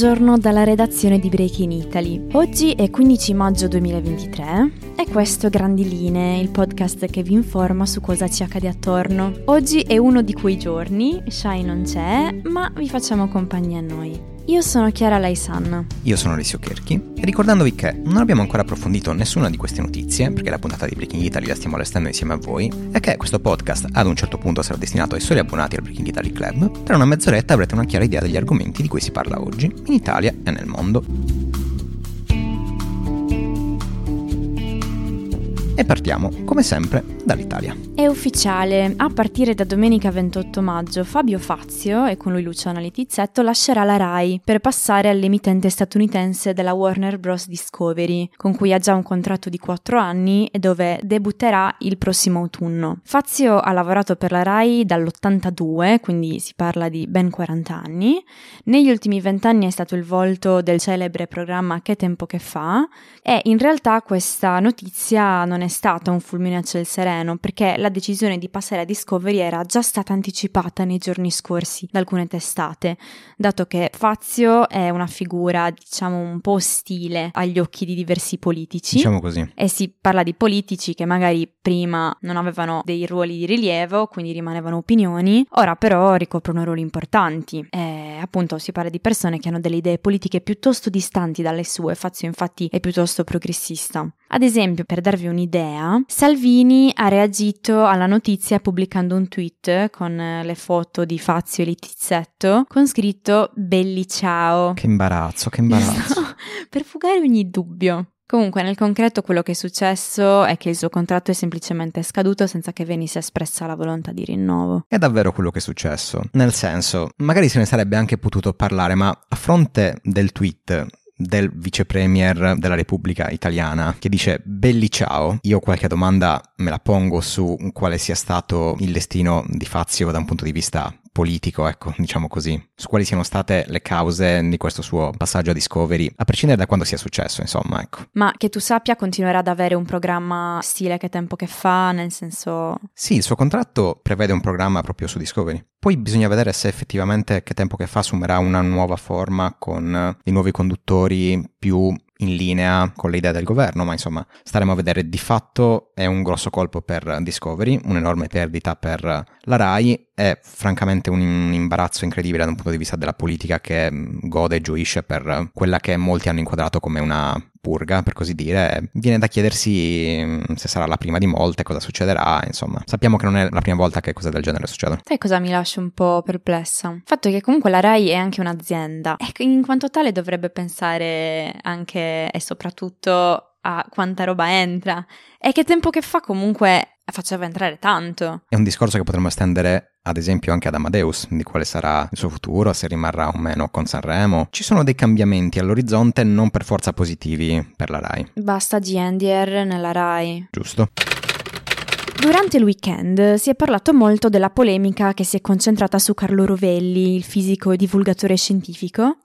Buongiorno dalla redazione di Breaking Italy. Oggi è 15 maggio 2023 e questo è Grandi Linee, il podcast che vi informa su cosa ci accade attorno. Oggi è uno di quei giorni, Shai non c'è, ma vi facciamo compagnia a noi. Io sono Chiara Laisan. Io sono Alessio Kerchi e ricordandovi che non abbiamo ancora approfondito nessuna di queste notizie, perché la puntata di Breaking Italy la stiamo allestendo insieme a voi, e che questo podcast ad un certo punto sarà destinato ai soli abbonati al Breaking Italy Club, tra una mezz'oretta avrete una chiara idea degli argomenti di cui si parla oggi, in Italia e nel mondo. E partiamo, come sempre, dall'Italia. È ufficiale, a partire da domenica 28 maggio Fabio Fazio e con lui Luciana Letizzetto lascerà la RAI per passare all'emittente statunitense della Warner Bros. Discovery, con cui ha già un contratto di 4 anni e dove debutterà il prossimo autunno. Fazio ha lavorato per la RAI dall'82, quindi si parla di ben 40 anni. Negli ultimi 20 anni è stato il volto del celebre programma Che tempo che fa e in realtà questa notizia non è è stata un fulmine a ciel sereno perché la decisione di passare a Discovery era già stata anticipata nei giorni scorsi da alcune testate, dato che Fazio è una figura, diciamo, un po' ostile agli occhi di diversi politici. Diciamo così. E si parla di politici che magari prima non avevano dei ruoli di rilievo, quindi rimanevano opinioni, ora però ricoprono ruoli importanti. E appunto si parla di persone che hanno delle idee politiche piuttosto distanti dalle sue, Fazio infatti è piuttosto progressista. Ad esempio, per darvi un'idea, Salvini ha reagito alla notizia pubblicando un tweet con le foto di Fazio e Litizzetto con scritto Belli ciao. Che imbarazzo, che imbarazzo. per fugare ogni dubbio. Comunque, nel concreto, quello che è successo è che il suo contratto è semplicemente scaduto senza che venisse espressa la volontà di rinnovo. È davvero quello che è successo. Nel senso, magari se ne sarebbe anche potuto parlare, ma a fronte del tweet del vice premier della Repubblica Italiana che dice belli ciao, io qualche domanda me la pongo su quale sia stato il destino di Fazio da un punto di vista politico, ecco, diciamo così, su quali siano state le cause di questo suo passaggio a Discovery, a prescindere da quando sia successo, insomma, ecco. Ma che tu sappia continuerà ad avere un programma stile che tempo che fa, nel senso... Sì, il suo contratto prevede un programma proprio su Discovery. Poi bisogna vedere se effettivamente che tempo che fa assumerà una nuova forma con i nuovi conduttori più in linea con le idee del governo, ma insomma staremo a vedere. Di fatto è un grosso colpo per Discovery, un'enorme perdita per la RAI e francamente un imbarazzo incredibile da un punto di vista della politica che mm, gode e gioisce per quella che molti hanno inquadrato come una purga, per così dire. Viene da chiedersi mm, se sarà la prima di molte, cosa succederà, insomma. Sappiamo che non è la prima volta che cose del genere succedono. Sai cosa mi lascia un po' perplessa? Il fatto è che comunque la RAI è anche un'azienda e in quanto tale dovrebbe pensare anche e soprattutto a quanta roba entra e che tempo che fa comunque faceva entrare tanto. È un discorso che potremmo estendere ad esempio anche ad Amadeus, di quale sarà il suo futuro, se rimarrà o meno con Sanremo. Ci sono dei cambiamenti all'orizzonte non per forza positivi per la RAI. Basta GNDR nella RAI. Giusto. Durante il weekend si è parlato molto della polemica che si è concentrata su Carlo Rovelli, il fisico e divulgatore scientifico,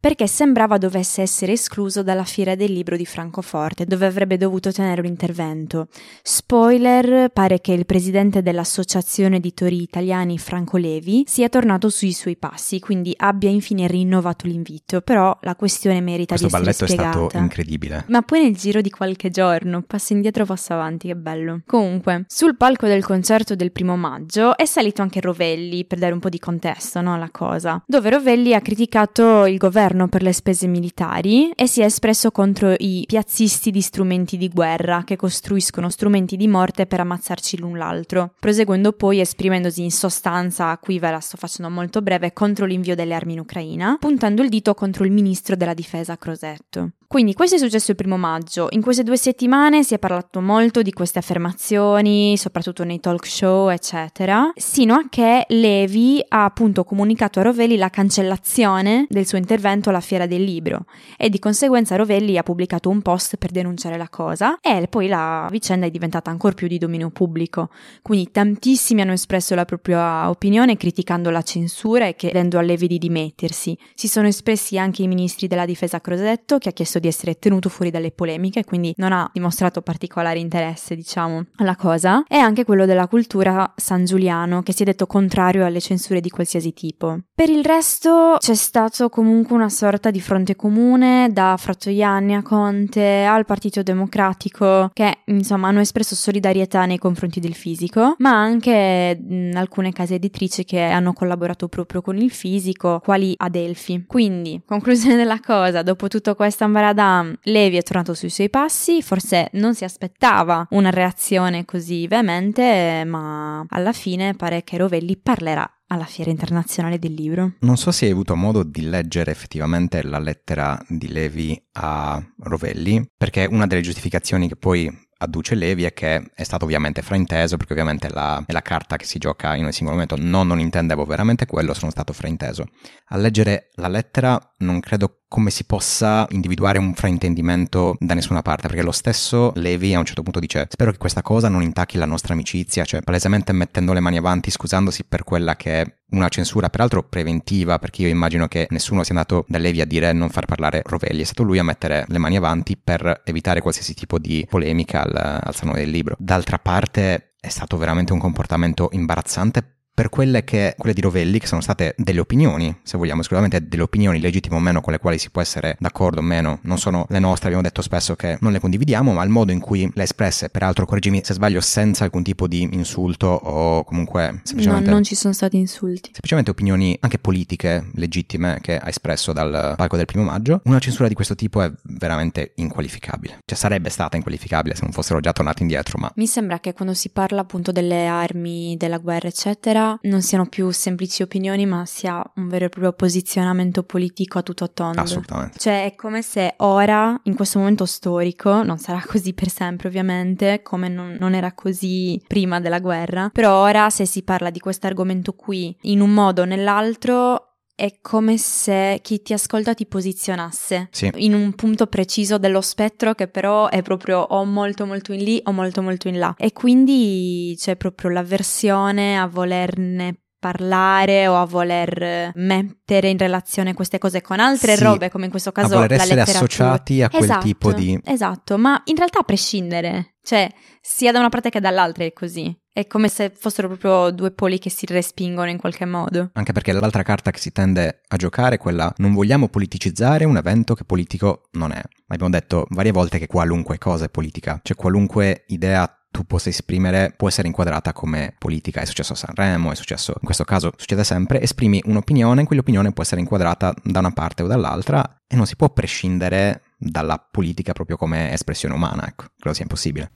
perché sembrava dovesse essere escluso dalla fiera del libro di Francoforte, dove avrebbe dovuto tenere un intervento. Spoiler, pare che il presidente dell'Associazione Editori Italiani, Franco Levi, sia tornato sui suoi passi, quindi abbia infine rinnovato l'invito, però la questione merita Questo di essere spiegata. Questo balletto è stato incredibile. Ma poi nel giro di qualche giorno, passo indietro, passo avanti, che bello. Comunque, sul palco del concerto del primo maggio è salito anche Rovelli, per dare un po' di contesto no, alla cosa, dove Rovelli ha criticato il governo per le spese militari e si è espresso contro i piazzisti di strumenti di guerra che costruiscono strumenti di morte per ammazzarci l'un l'altro, proseguendo poi esprimendosi in sostanza, qui ve la sto facendo molto breve, contro l'invio delle armi in Ucraina, puntando il dito contro il ministro della difesa Crosetto. Quindi questo è successo il primo maggio. In queste due settimane si è parlato molto di queste affermazioni, soprattutto nei talk show, eccetera, sino a che Levi ha appunto comunicato a Rovelli la cancellazione del suo intervento alla Fiera del Libro e di conseguenza Rovelli ha pubblicato un post per denunciare la cosa e poi la vicenda è diventata ancora più di dominio pubblico. Quindi tantissimi hanno espresso la propria opinione criticando la censura e chiedendo a Levi di dimettersi. Si sono espressi anche i ministri della difesa Crosetto che ha chiesto di essere tenuto fuori dalle polemiche, quindi non ha dimostrato particolare interesse, diciamo, alla cosa, e anche quello della cultura San Giuliano, che si è detto contrario alle censure di qualsiasi tipo. Per il resto c'è stato comunque una sorta di fronte comune da Frattoianni a Conte al Partito Democratico, che insomma hanno espresso solidarietà nei confronti del fisico, ma anche mh, alcune case editrici che hanno collaborato proprio con il fisico, quali Adelphi. Quindi, conclusione della cosa, dopo tutto questo ambaradam, Levi è tornato sui suoi passi, forse non si aspettava una reazione così veemente, ma alla fine pare che Rovelli parlerà alla Fiera Internazionale del Libro. Non so se hai avuto modo di leggere effettivamente la lettera di Levi a Rovelli, perché una delle giustificazioni che poi adduce Levi è che è stato ovviamente frainteso, perché ovviamente la, è la carta che si gioca in un singolo momento, no, non intendevo veramente quello, sono stato frainteso. A leggere la lettera non credo come si possa individuare un fraintendimento da nessuna parte, perché lo stesso Levi a un certo punto dice spero che questa cosa non intacchi la nostra amicizia, cioè palesemente mettendo le mani avanti, scusandosi per quella che è una censura peraltro preventiva, perché io immagino che nessuno sia andato da Levi a dire non far parlare Rovelli, è stato lui a mettere le mani avanti per evitare qualsiasi tipo di polemica al, al Salone del Libro. D'altra parte è stato veramente un comportamento imbarazzante per quelle, che, quelle di Rovelli, che sono state delle opinioni, se vogliamo, sicuramente delle opinioni legittime o meno con le quali si può essere d'accordo o meno, non sono le nostre, abbiamo detto spesso che non le condividiamo, ma il modo in cui le espresse, peraltro correggimi se sbaglio, senza alcun tipo di insulto o comunque semplicemente... No, non ci sono stati insulti. Semplicemente opinioni anche politiche legittime che ha espresso dal palco del primo maggio. Una censura di questo tipo è veramente inqualificabile. Cioè sarebbe stata inqualificabile se non fossero già tornati indietro, ma... Mi sembra che quando si parla appunto delle armi, della guerra, eccetera, non siano più semplici opinioni, ma sia un vero e proprio posizionamento politico a tutto tondo. Assolutamente. Cioè è come se ora, in questo momento storico, non sarà così per sempre ovviamente, come non, non era così prima della guerra, però ora se si parla di questo argomento qui in un modo o nell'altro è come se chi ti ascolta ti posizionasse sì. in un punto preciso dello spettro che però è proprio o molto molto in lì o molto molto in là e quindi c'è proprio l'avversione a volerne parlare o a voler mettere in relazione queste cose con altre sì, robe, come in questo caso a voler essere associati a quel esatto, tipo di... Esatto, ma in realtà a prescindere, cioè sia da una parte che dall'altra è così. È come se fossero proprio due poli che si respingono in qualche modo. Anche perché l'altra carta che si tende a giocare è quella non vogliamo politicizzare un evento che politico non è. Abbiamo detto varie volte che qualunque cosa è politica, cioè qualunque idea tu possa esprimere può essere inquadrata come politica. È successo a Sanremo, è successo in questo caso succede sempre. Esprimi un'opinione, quell'opinione può essere inquadrata da una parte o dall'altra e non si può prescindere dalla politica proprio come espressione umana, ecco, credo sia impossibile.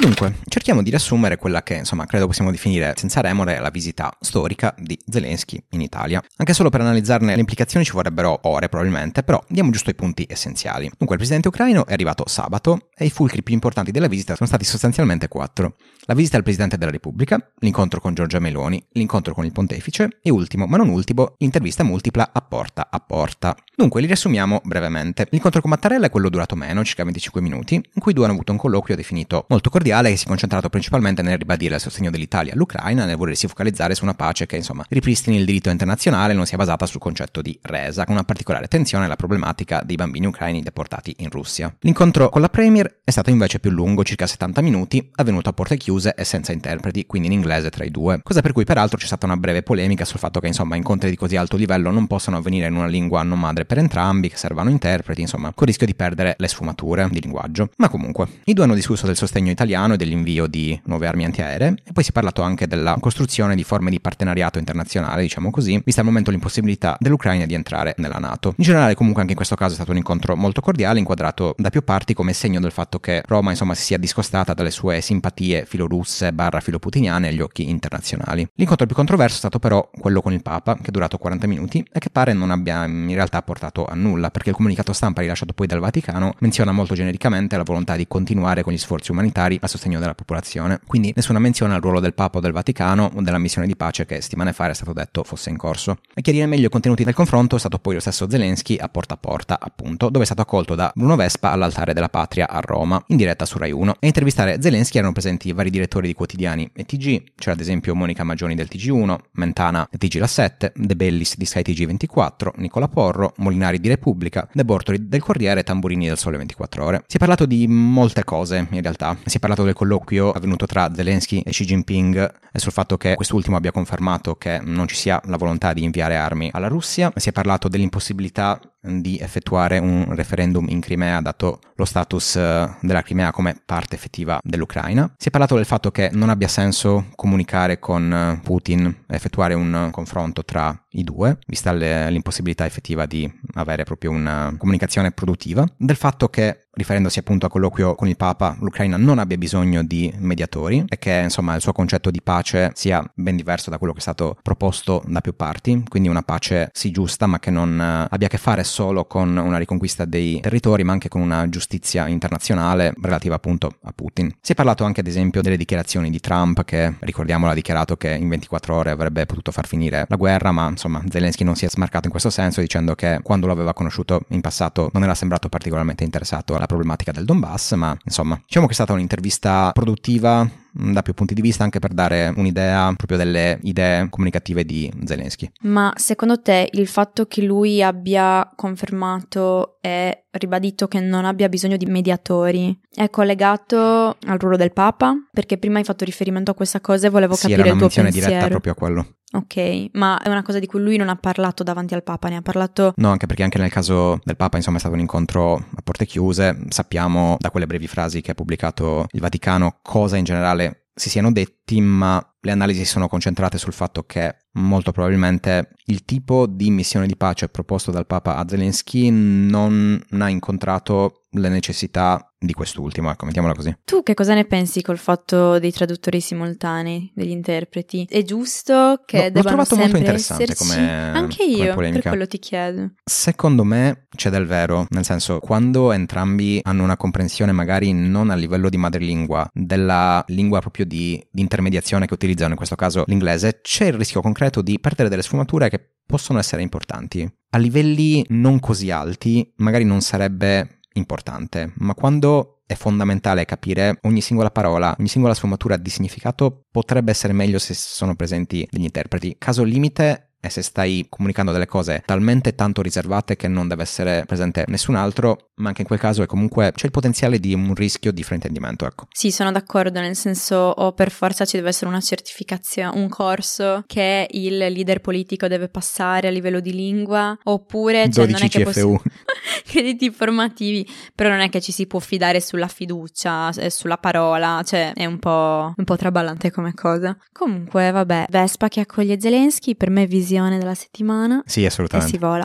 Dunque, cerchiamo di riassumere quella che, insomma, credo possiamo definire senza remore la visita storica di Zelensky in Italia. Anche solo per analizzarne le implicazioni ci vorrebbero ore, probabilmente, però diamo giusto i punti essenziali. Dunque, il presidente ucraino è arrivato sabato e i fulcri più importanti della visita sono stati sostanzialmente quattro. La visita al presidente della Repubblica, l'incontro con Giorgia Meloni, l'incontro con il pontefice e ultimo, ma non ultimo, l'intervista multipla a porta a porta. Dunque, li riassumiamo brevemente. L'incontro con Mattarella è quello durato meno, circa 25 minuti, in cui i due hanno avuto un colloquio definito molto cordiale mondiale che si è concentrato principalmente nel ribadire il sostegno dell'Italia all'Ucraina nel volersi focalizzare su una pace che insomma ripristini il diritto internazionale e non sia basata sul concetto di resa, con una particolare attenzione alla problematica dei bambini ucraini deportati in Russia. L'incontro con la Premier è stato invece più lungo, circa 70 minuti, avvenuto a porte chiuse e senza interpreti, quindi in inglese tra i due, cosa per cui peraltro c'è stata una breve polemica sul fatto che insomma incontri di così alto livello non possono avvenire in una lingua non madre per entrambi, che servano interpreti, insomma, con rischio di perdere le sfumature di linguaggio. Ma comunque, i due hanno discusso del sostegno italiano e dell'invio di nuove armi antiaeree e poi si è parlato anche della costruzione di forme di partenariato internazionale, diciamo così, vista al momento l'impossibilità dell'Ucraina di entrare nella Nato. In generale comunque anche in questo caso è stato un incontro molto cordiale, inquadrato da più parti come segno del fatto che Roma insomma si sia discostata dalle sue simpatie filorusse barra filoputiniane agli occhi internazionali. L'incontro più controverso è stato però quello con il Papa, che è durato 40 minuti e che pare non abbia in realtà portato a nulla, perché il comunicato stampa rilasciato poi dal Vaticano menziona molto genericamente la volontà di continuare con gli sforzi umanitari a sostegno della popolazione. Quindi nessuna menzione al ruolo del Papa o del Vaticano o della missione di pace che settimane fa era stato detto fosse in corso. A chiarire meglio i contenuti del confronto è stato poi lo stesso Zelensky a porta a porta, appunto, dove è stato accolto da Bruno Vespa all'altare della patria a Roma, in diretta su Rai 1. E a intervistare Zelensky erano presenti vari direttori di quotidiani e TG, c'era ad esempio Monica Maggioni del TG1, Mentana del TG La 7, De Bellis di Sky TG24, Nicola Porro, Molinari di Repubblica, De Bortoli del Corriere e Tamburini del Sole 24 Ore. Si è parlato di molte cose, in realtà. Si è del colloquio avvenuto tra Zelensky e Xi Jinping e sul fatto che quest'ultimo abbia confermato che non ci sia la volontà di inviare armi alla Russia. Si è parlato dell'impossibilità di effettuare un referendum in Crimea dato lo status eh, della Crimea come parte effettiva dell'Ucraina. Si è parlato del fatto che non abbia senso comunicare con eh, Putin, effettuare un confronto tra i due, vista l'impossibilità effettiva di avere proprio una comunicazione produttiva, del fatto che riferendosi appunto a colloquio con il Papa, l'Ucraina non abbia bisogno di mediatori e che insomma il suo concetto di pace sia ben diverso da quello che è stato proposto da più parti, quindi una pace sì giusta ma che non eh, abbia a che fare solo con una riconquista dei territori ma anche con una giustizia internazionale relativa appunto a Putin. Si è parlato anche ad esempio delle dichiarazioni di Trump che ricordiamolo ha dichiarato che in 24 ore avrebbe potuto far finire la guerra ma insomma Zelensky non si è smarcato in questo senso dicendo che quando lo aveva conosciuto in passato non era sembrato particolarmente interessato alla problematica del Donbass, ma insomma, diciamo che è stata un'intervista produttiva da più punti di vista anche per dare un'idea proprio delle idee comunicative di Zelensky. Ma secondo te il fatto che lui abbia confermato e ribadito che non abbia bisogno di mediatori è collegato al ruolo del Papa? Perché prima hai fatto riferimento a questa cosa e volevo sì, capire il tuo pensiero. Sì, era una diretta proprio a quello. Ok, ma è una cosa di cui lui non ha parlato davanti al Papa, ne ha parlato... No, anche perché anche nel caso del Papa, insomma, è stato un incontro a porte chiuse. Sappiamo da quelle brevi frasi che ha pubblicato il Vaticano cosa in generale si siano detti, ma le analisi sono concentrate sul fatto che molto probabilmente il tipo di missione di pace proposto dal Papa a Zelensky non ha incontrato le necessità di quest'ultimo, ecco, mettiamola così. Tu che cosa ne pensi col fatto dei traduttori simultanei, degli interpreti? È giusto che no, debbano L'ho trovato molto interessante esserci? come Anche io, come per quello ti chiedo. Secondo me c'è del vero, nel senso, quando entrambi hanno una comprensione magari non a livello di madrelingua, della lingua proprio di, di intermediazione che utilizzano, in questo caso l'inglese, c'è il rischio concreto di perdere delle sfumature che possono essere importanti. A livelli non così alti, magari non sarebbe importante, ma quando è fondamentale capire ogni singola parola, ogni singola sfumatura di significato, potrebbe essere meglio se sono presenti degli interpreti. Caso limite e se stai comunicando delle cose talmente tanto riservate che non deve essere presente nessun altro, ma anche in quel caso è comunque c'è il potenziale di un rischio di fraintendimento, ecco. Sì, sono d'accordo, nel senso o per forza ci deve essere una certificazione, un corso che il leader politico deve passare a livello di lingua, oppure cioè, non è che possiamo crediti formativi, però non è che ci si può fidare sulla fiducia, e sulla parola, cioè è un po', un po' traballante come cosa. Comunque, vabbè, Vespa che accoglie Zelensky, per me è visione visione della settimana. Sì, assolutamente. E si vola.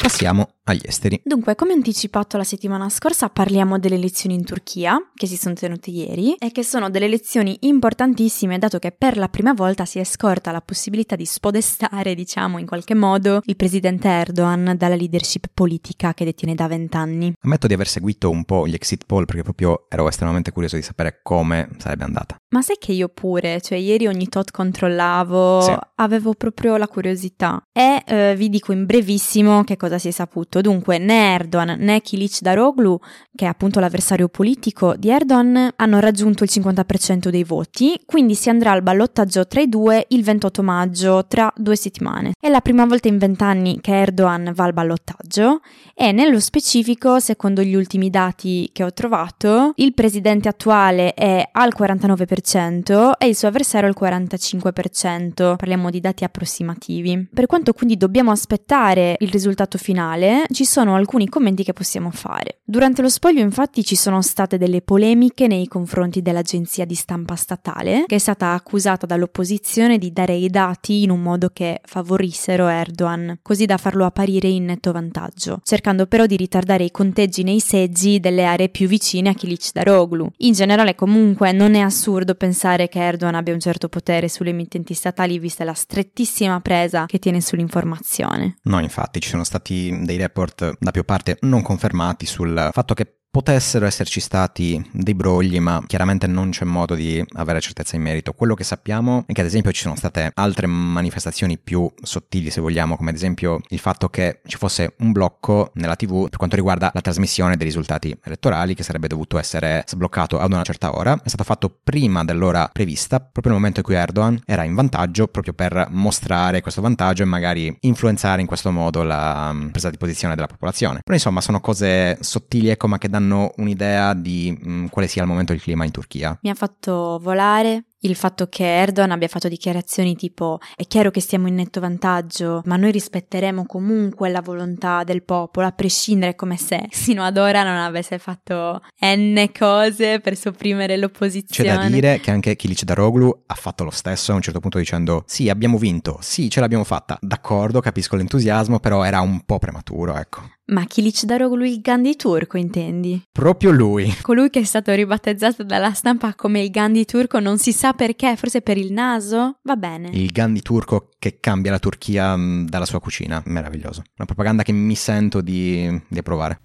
Passiamo agli esteri. Dunque, come anticipato la settimana scorsa, parliamo delle elezioni in Turchia, che si sono tenute ieri, e che sono delle elezioni importantissime, dato che per la prima volta si è scorta la possibilità di spodestare, diciamo, in qualche modo, il presidente Erdogan dalla leadership politica che detiene da vent'anni. Ammetto di aver seguito un po' gli exit poll perché proprio ero estremamente curioso di sapere come sarebbe andata. Ma sai che io pure, cioè ieri ogni tot controllavo, sì. avevo proprio la curiosità. E eh, vi dico in brevissimo che cosa si è saputo tutto. Dunque, né Erdogan né Kilic Daroglu, che è appunto l'avversario politico di Erdogan, hanno raggiunto il 50% dei voti, quindi si andrà al ballottaggio tra i due il 28 maggio, tra due settimane. È la prima volta in vent'anni che Erdogan va al ballottaggio e nello specifico, secondo gli ultimi dati che ho trovato, il presidente attuale è al 49% e il suo avversario al 45%. Parliamo di dati approssimativi. Per quanto quindi dobbiamo aspettare il risultato finale, ci sono alcuni commenti che possiamo fare. Durante lo spoglio infatti ci sono state delle polemiche nei confronti dell'agenzia di stampa statale, che è stata accusata dall'opposizione di dare i dati in un modo che favorissero Erdogan, così da farlo apparire in netto vantaggio, cercando però di ritardare i conteggi nei seggi delle aree più vicine a Kilic Daroglu. In generale comunque non è assurdo pensare che Erdogan abbia un certo potere sulle emittenti statali vista la strettissima presa che tiene sull'informazione. No, infatti ci sono stati dei report da più parti non confermati sul fatto che potessero esserci stati dei brogli, ma chiaramente non c'è modo di avere certezza in merito. Quello che sappiamo è che ad esempio ci sono state altre manifestazioni più sottili, se vogliamo, come ad esempio il fatto che ci fosse un blocco nella TV per quanto riguarda la trasmissione dei risultati elettorali che sarebbe dovuto essere sbloccato ad una certa ora. È stato fatto prima dell'ora prevista, proprio nel momento in cui Erdogan era in vantaggio, proprio per mostrare questo vantaggio e magari influenzare in questo modo la presa di posizione della popolazione. Però insomma sono cose sottili, ecco, ma che danno danno un'idea di mh, mm, quale sia al momento il clima in Turchia. Mi ha fatto volare il fatto che Erdogan abbia fatto dichiarazioni tipo è chiaro che stiamo in netto vantaggio, ma noi rispetteremo comunque la volontà del popolo, a prescindere come se sino ad ora non avesse fatto n cose per sopprimere l'opposizione. C'è da dire che anche Kilic Daroglu ha fatto lo stesso a un certo punto dicendo sì abbiamo vinto, sì ce l'abbiamo fatta, d'accordo capisco l'entusiasmo però era un po' prematuro ecco. Ma Kilic Daroglu il Gandhi turco intendi? Proprio lui. Colui che è stato ribattezzato dalla stampa come il Gandhi turco non si sa perché, forse per il naso? Va bene. Il Gandhi turco che cambia la Turchia mm, dalla sua cucina, meraviglioso. Una propaganda che mi sento di, di approvare.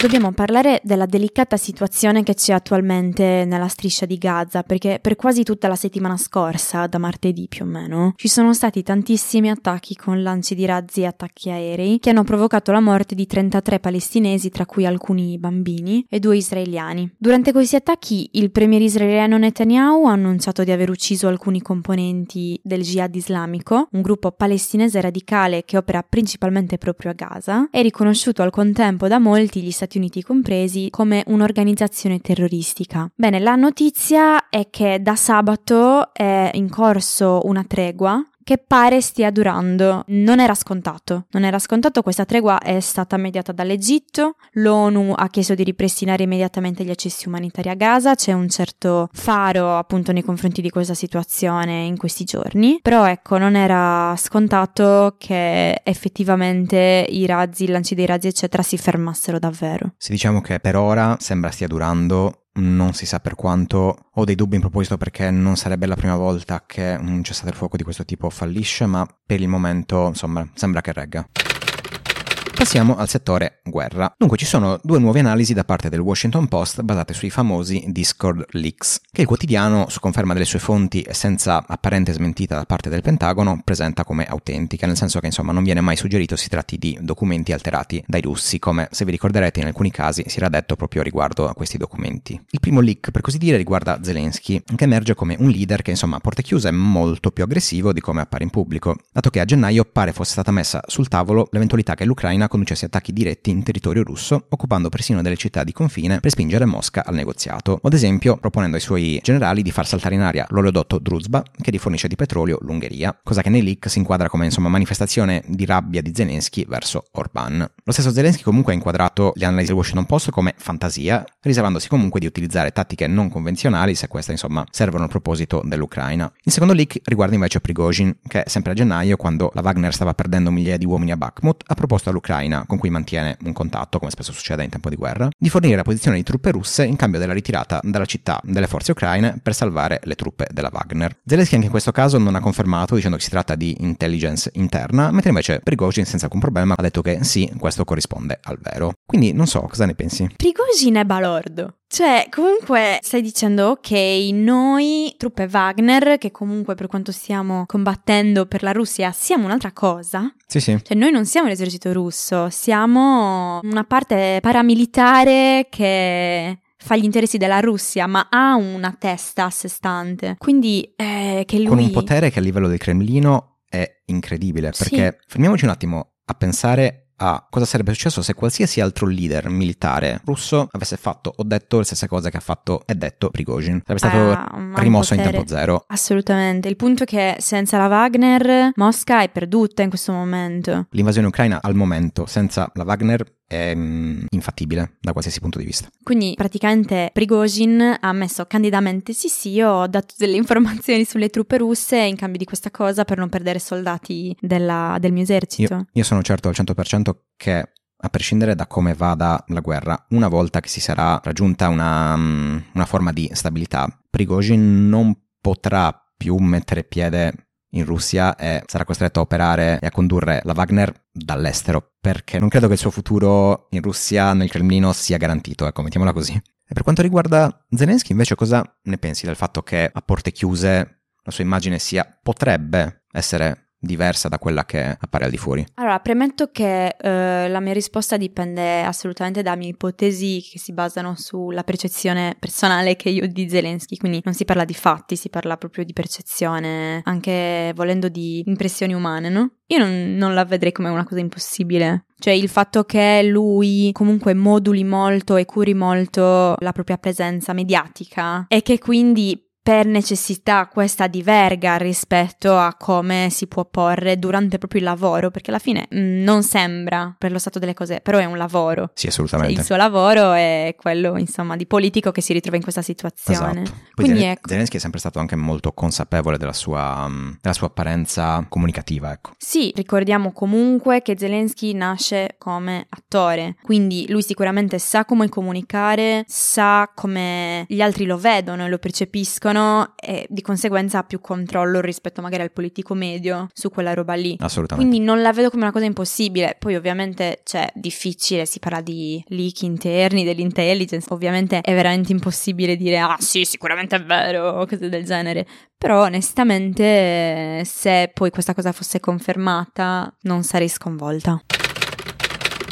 Dobbiamo parlare della delicata situazione che c'è attualmente nella striscia di Gaza, perché per quasi tutta la settimana scorsa, da martedì più o meno, ci sono stati tantissimi attacchi con lanci di razzi e attacchi aerei che hanno provocato la morte di 33 palestinesi, tra cui alcuni bambini, e due israeliani. Durante questi attacchi il premier israeliano Netanyahu ha annunciato di aver ucciso alcuni componenti del Jihad islamico, un gruppo palestinese radicale che opera principalmente proprio a Gaza, e riconosciuto al contempo da molti gli Stati Stati Uniti compresi, come un'organizzazione terroristica. Bene, la notizia è che da sabato è in corso una tregua che pare stia durando. Non era scontato. Non era scontato, questa tregua è stata mediata dall'Egitto, l'ONU ha chiesto di ripristinare immediatamente gli accessi umanitari a Gaza, c'è un certo faro appunto nei confronti di questa situazione in questi giorni, però ecco non era scontato che effettivamente i razzi, il lancio dei razzi eccetera si fermassero davvero. Si diciamo che per ora sembra stia durando non si sa per quanto, ho dei dubbi in proposito perché non sarebbe la prima volta che un cessate il fuoco di questo tipo fallisce, ma per il momento, insomma, sembra che regga. Passiamo al settore guerra. Dunque ci sono due nuove analisi da parte del Washington Post basate sui famosi Discord leaks, che il quotidiano, su conferma delle sue fonti e senza apparente smentita da parte del Pentagono, presenta come autentiche, nel senso che insomma non viene mai suggerito si tratti di documenti alterati dai russi, come se vi ricorderete in alcuni casi si era detto proprio riguardo a questi documenti. Il primo leak, per così dire, riguarda Zelensky, che emerge come un leader che insomma a porte chiuse è molto più aggressivo di come appare in pubblico, dato che a gennaio pare fosse stata messa sul tavolo l'eventualità che l'Ucraina conducesse attacchi diretti in territorio russo, occupando persino delle città di confine per spingere Mosca al negoziato, ad esempio proponendo ai suoi generali di far saltare in aria l'oleodotto Druzba che rifornisce di petrolio l'Ungheria, cosa che nei leak si inquadra come insomma manifestazione di rabbia di Zelensky verso Orban. Lo stesso Zelensky comunque ha inquadrato le analisi del Washington Post come fantasia, riservandosi comunque di utilizzare tattiche non convenzionali se queste insomma servono al proposito dell'Ucraina. Il secondo leak riguarda invece Prigozhin, che sempre a gennaio, quando la Wagner stava perdendo migliaia di uomini a Bakhmut, ha proposto all'Ucraina, con cui mantiene un contatto, come spesso succede in tempo di guerra, di fornire la posizione di truppe russe in cambio della ritirata dalla città delle forze ucraine per salvare le truppe della Wagner. Zelensky anche in questo caso non ha confermato dicendo che si tratta di intelligence interna, mentre invece Prigozhin senza alcun problema ha detto che sì, questo corrisponde al vero. Quindi non so, cosa ne pensi? Prigozhin è balordo. Cioè, comunque stai dicendo, ok, noi, truppe Wagner, che comunque per quanto stiamo combattendo per la Russia, siamo un'altra cosa. Sì, sì. Cioè, noi non siamo l'esercito russo, siamo una parte paramilitare che fa gli interessi della Russia, ma ha una testa a sé stante. Quindi, eh, che lui... Con un potere che a livello del Cremlino è incredibile, perché sì. fermiamoci un attimo a pensare a cosa sarebbe successo se qualsiasi altro leader militare russo avesse fatto o detto le stesse cose che ha fatto e detto Prigozhin. Sarebbe stato ah, rimosso in tempo zero. Assolutamente. Il punto è che senza la Wagner Mosca è perduta in questo momento. L'invasione ucraina al momento senza la Wagner è mm, infattibile da qualsiasi punto di vista. Quindi praticamente Prigozhin ha ammesso candidamente sì sì, io ho dato delle informazioni sulle truppe russe in cambio di questa cosa per non perdere soldati della, del mio esercito. Io, io sono certo al 100% che a prescindere da come vada la guerra, una volta che si sarà raggiunta una, mm, una forma di stabilità, Prigozhin non potrà più mettere piede in Russia e sarà costretto a operare e a condurre la Wagner dall'estero, perché non credo che il suo futuro in Russia, nel Cremlino, sia garantito, ecco, mettiamola così. E per quanto riguarda Zelensky, invece, cosa ne pensi del fatto che a porte chiuse la sua immagine sia, potrebbe essere diversa da quella che appare al di fuori? Allora, premetto che eh, la mia risposta dipende assolutamente da mie ipotesi che si basano sulla percezione personale che io ho di Zelensky, quindi non si parla di fatti, si parla proprio di percezione, anche volendo di impressioni umane, no? Io non, non la vedrei come una cosa impossibile. Cioè il fatto che lui comunque moduli molto e curi molto la propria presenza mediatica e che quindi per necessità questa diverga rispetto a come si può porre durante proprio il lavoro, perché alla fine mh, mm, non sembra per lo stato delle cose, però è un lavoro. Sì, assolutamente. Cioè, il suo lavoro è quello, insomma, di politico che si ritrova in questa situazione. Esatto. Quindi Zel- ecco. Zelensky è sempre stato anche molto consapevole della sua, um, della sua apparenza comunicativa, ecco. Sì, ricordiamo comunque che Zelensky nasce come attore, quindi lui sicuramente sa come comunicare, sa come gli altri lo vedono e lo percepiscono dicono e di conseguenza ha più controllo rispetto magari al politico medio su quella roba lì. Assolutamente. Quindi non la vedo come una cosa impossibile. Poi ovviamente c'è cioè, difficile, si parla di leak interni dell'intelligence, ovviamente è veramente impossibile dire ah sì, sicuramente è vero o cose del genere. Però onestamente se poi questa cosa fosse confermata non sarei sconvolta.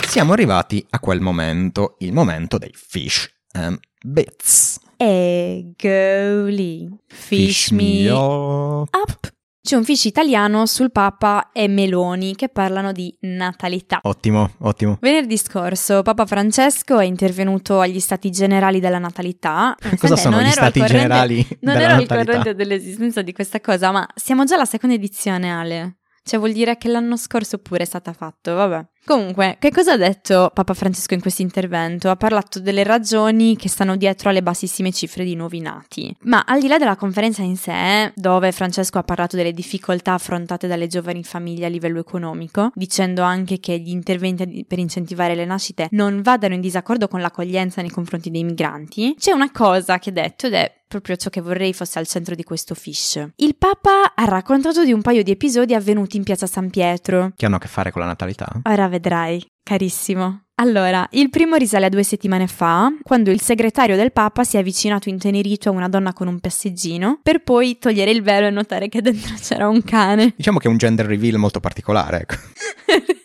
Siamo arrivati a quel momento, il momento dei fish and bits. Egoli, fish, fish me up. up. C'è un fish italiano sul Papa e Meloni che parlano di natalità. Ottimo, ottimo. Venerdì scorso Papa Francesco è intervenuto agli stati generali della natalità. Cosa sono gli stati generali? Non ero al corrente dell'esistenza di questa cosa, ma siamo già alla seconda edizione, Ale. Cioè vuol dire che l'anno scorso pure è stata fatta, vabbè. Comunque, che cosa ha detto Papa Francesco in questo intervento? Ha parlato delle ragioni che stanno dietro alle bassissime cifre di nuovi nati. Ma al di là della conferenza in sé, dove Francesco ha parlato delle difficoltà affrontate dalle giovani famiglie a livello economico, dicendo anche che gli interventi per incentivare le nascite non vadano in disaccordo con l'accoglienza nei confronti dei migranti, c'è una cosa che ha detto ed è proprio ciò che vorrei fosse al centro di questo fish. Il Papa ha raccontato di un paio di episodi avvenuti in piazza San Pietro. Che hanno a che fare con la natalità? Ora vedrai, carissimo. Allora, il primo risale a due settimane fa, quando il segretario del Papa si è avvicinato intenerito a una donna con un passeggino, per poi togliere il velo e notare che dentro c'era un cane. Diciamo che è un gender reveal molto particolare, ecco.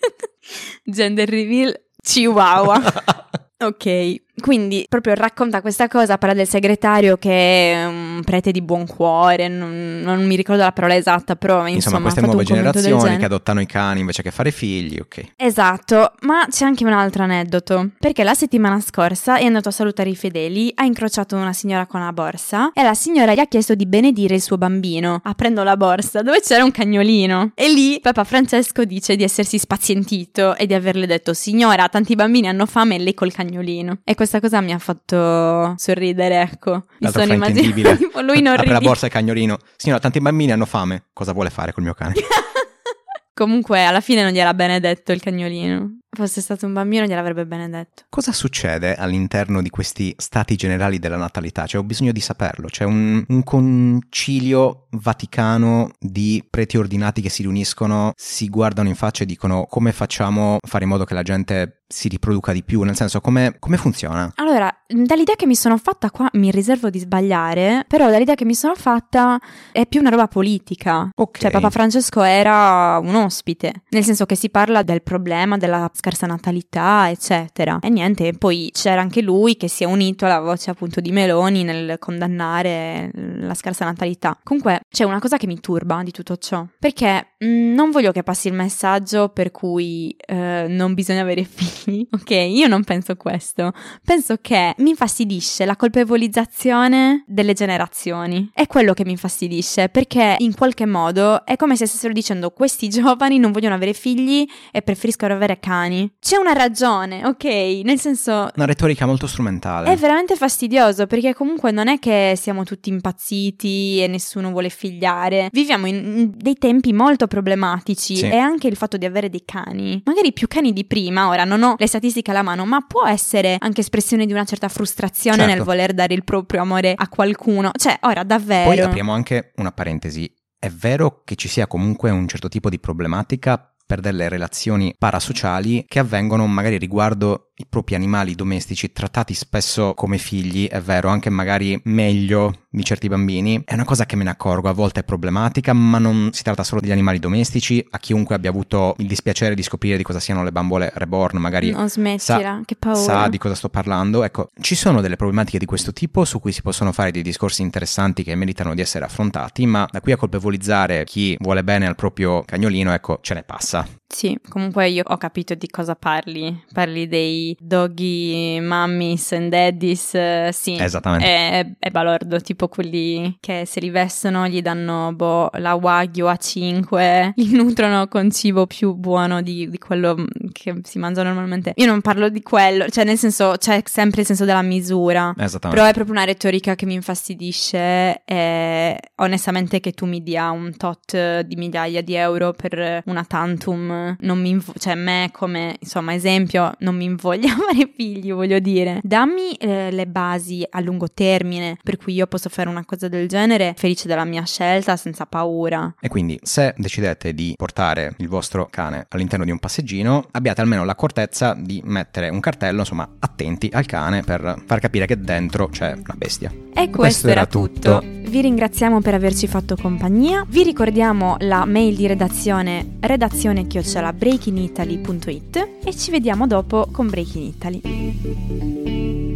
gender reveal chihuahua. ok, quindi proprio racconta questa cosa, parla del segretario che è un prete di buon cuore, non, non mi ricordo la parola esatta, però insomma... Insomma, queste nuove generazioni che adottano i cani invece che fare figli, ok. Esatto, ma c'è anche un altro aneddoto, perché la settimana scorsa è andato a salutare i fedeli, ha incrociato una signora con la borsa e la signora gli ha chiesto di benedire il suo bambino, aprendo la borsa dove c'era un cagnolino. E lì Papa Francesco dice di essersi spazientito e di averle detto, signora, tanti bambini hanno fame e lei col cagnolino. E questa cosa mi ha fatto sorridere, ecco. Mi sono immaginata tipo lui non Apre la borsa e cagnolino. Signora, tanti bambini hanno fame. Cosa vuole fare col mio cane? Comunque, alla fine non gliel'ha benedetto il cagnolino. Fosse stato un bambino gliel'avrebbe benedetto. Cosa succede all'interno di questi stati generali della natalità? Cioè, ho bisogno di saperlo. C'è un, un concilio vaticano di preti ordinati che si riuniscono, si guardano in faccia e dicono come facciamo a fare in modo che la gente si riproduca di più, nel senso come, come, funziona? Allora, dall'idea che mi sono fatta qua mi riservo di sbagliare, però dall'idea che mi sono fatta è più una roba politica. Okay. Cioè Papa Francesco era un ospite, nel senso che si parla del problema della scarsa natalità, eccetera. E niente, poi c'era anche lui che si è unito alla voce appunto di Meloni nel condannare la scarsa natalità. Comunque c'è una cosa che mi turba di tutto ciò, perché non voglio che passi il messaggio per cui eh, non bisogna avere figli ok? Io non penso questo. Penso che mi infastidisce la colpevolizzazione delle generazioni. È quello che mi infastidisce, perché in qualche modo è come se stessero dicendo questi giovani non vogliono avere figli e preferiscono avere cani. C'è una ragione, ok? Nel senso... Una retorica molto strumentale. È veramente fastidioso, perché comunque non è che siamo tutti impazziti e nessuno vuole figliare. Viviamo in dei tempi molto problematici sì. e anche il fatto di avere dei cani, magari più cani di prima, ora non ho le statistiche alla mano, ma può essere anche espressione di una certa frustrazione certo. nel voler dare il proprio amore a qualcuno. Cioè, ora davvero. Poi apriamo anche una parentesi è vero che ci sia comunque un certo tipo di problematica per delle relazioni parasociali che avvengono magari riguardo i propri animali domestici trattati spesso come figli, è vero, anche magari meglio di certi bambini. È una cosa che me ne accorgo, a volte è problematica, ma non si tratta solo degli animali domestici. A chiunque abbia avuto il dispiacere di scoprire di cosa siano le bambole reborn, magari non smettila, sa, che paura. sa di cosa sto parlando. Ecco, ci sono delle problematiche di questo tipo su cui si possono fare dei discorsi interessanti che meritano di essere affrontati, ma da qui a colpevolizzare chi vuole bene al proprio cagnolino, ecco, ce ne passa. Sì, comunque io ho capito di cosa parli. Parli dei doggy mummies and daddies, uh, sì. Esattamente. È, è, balordo, tipo quelli che se li vestono gli danno boh, la Wagyu A5, li nutrono con cibo più buono di, di, quello che si mangia normalmente. Io non parlo di quello, cioè nel senso c'è sempre il senso della misura. Esattamente. Però è proprio una retorica che mi infastidisce e onestamente che tu mi dia un tot di migliaia di euro per una tantum non mi invo- cioè me come insomma esempio non mi invoglia fare figli voglio dire dammi eh, le basi a lungo termine per cui io posso fare una cosa del genere felice della mia scelta senza paura e quindi se decidete di portare il vostro cane all'interno di un passeggino abbiate almeno l'accortezza di mettere un cartello insomma attenti al cane per far capire che dentro c'è una bestia e questo, questo era tutto. tutto. Vi ringraziamo per averci fatto compagnia. Vi ricordiamo la mail di redazione redazione breakingitaly.it e ci vediamo dopo con Breaking Italy.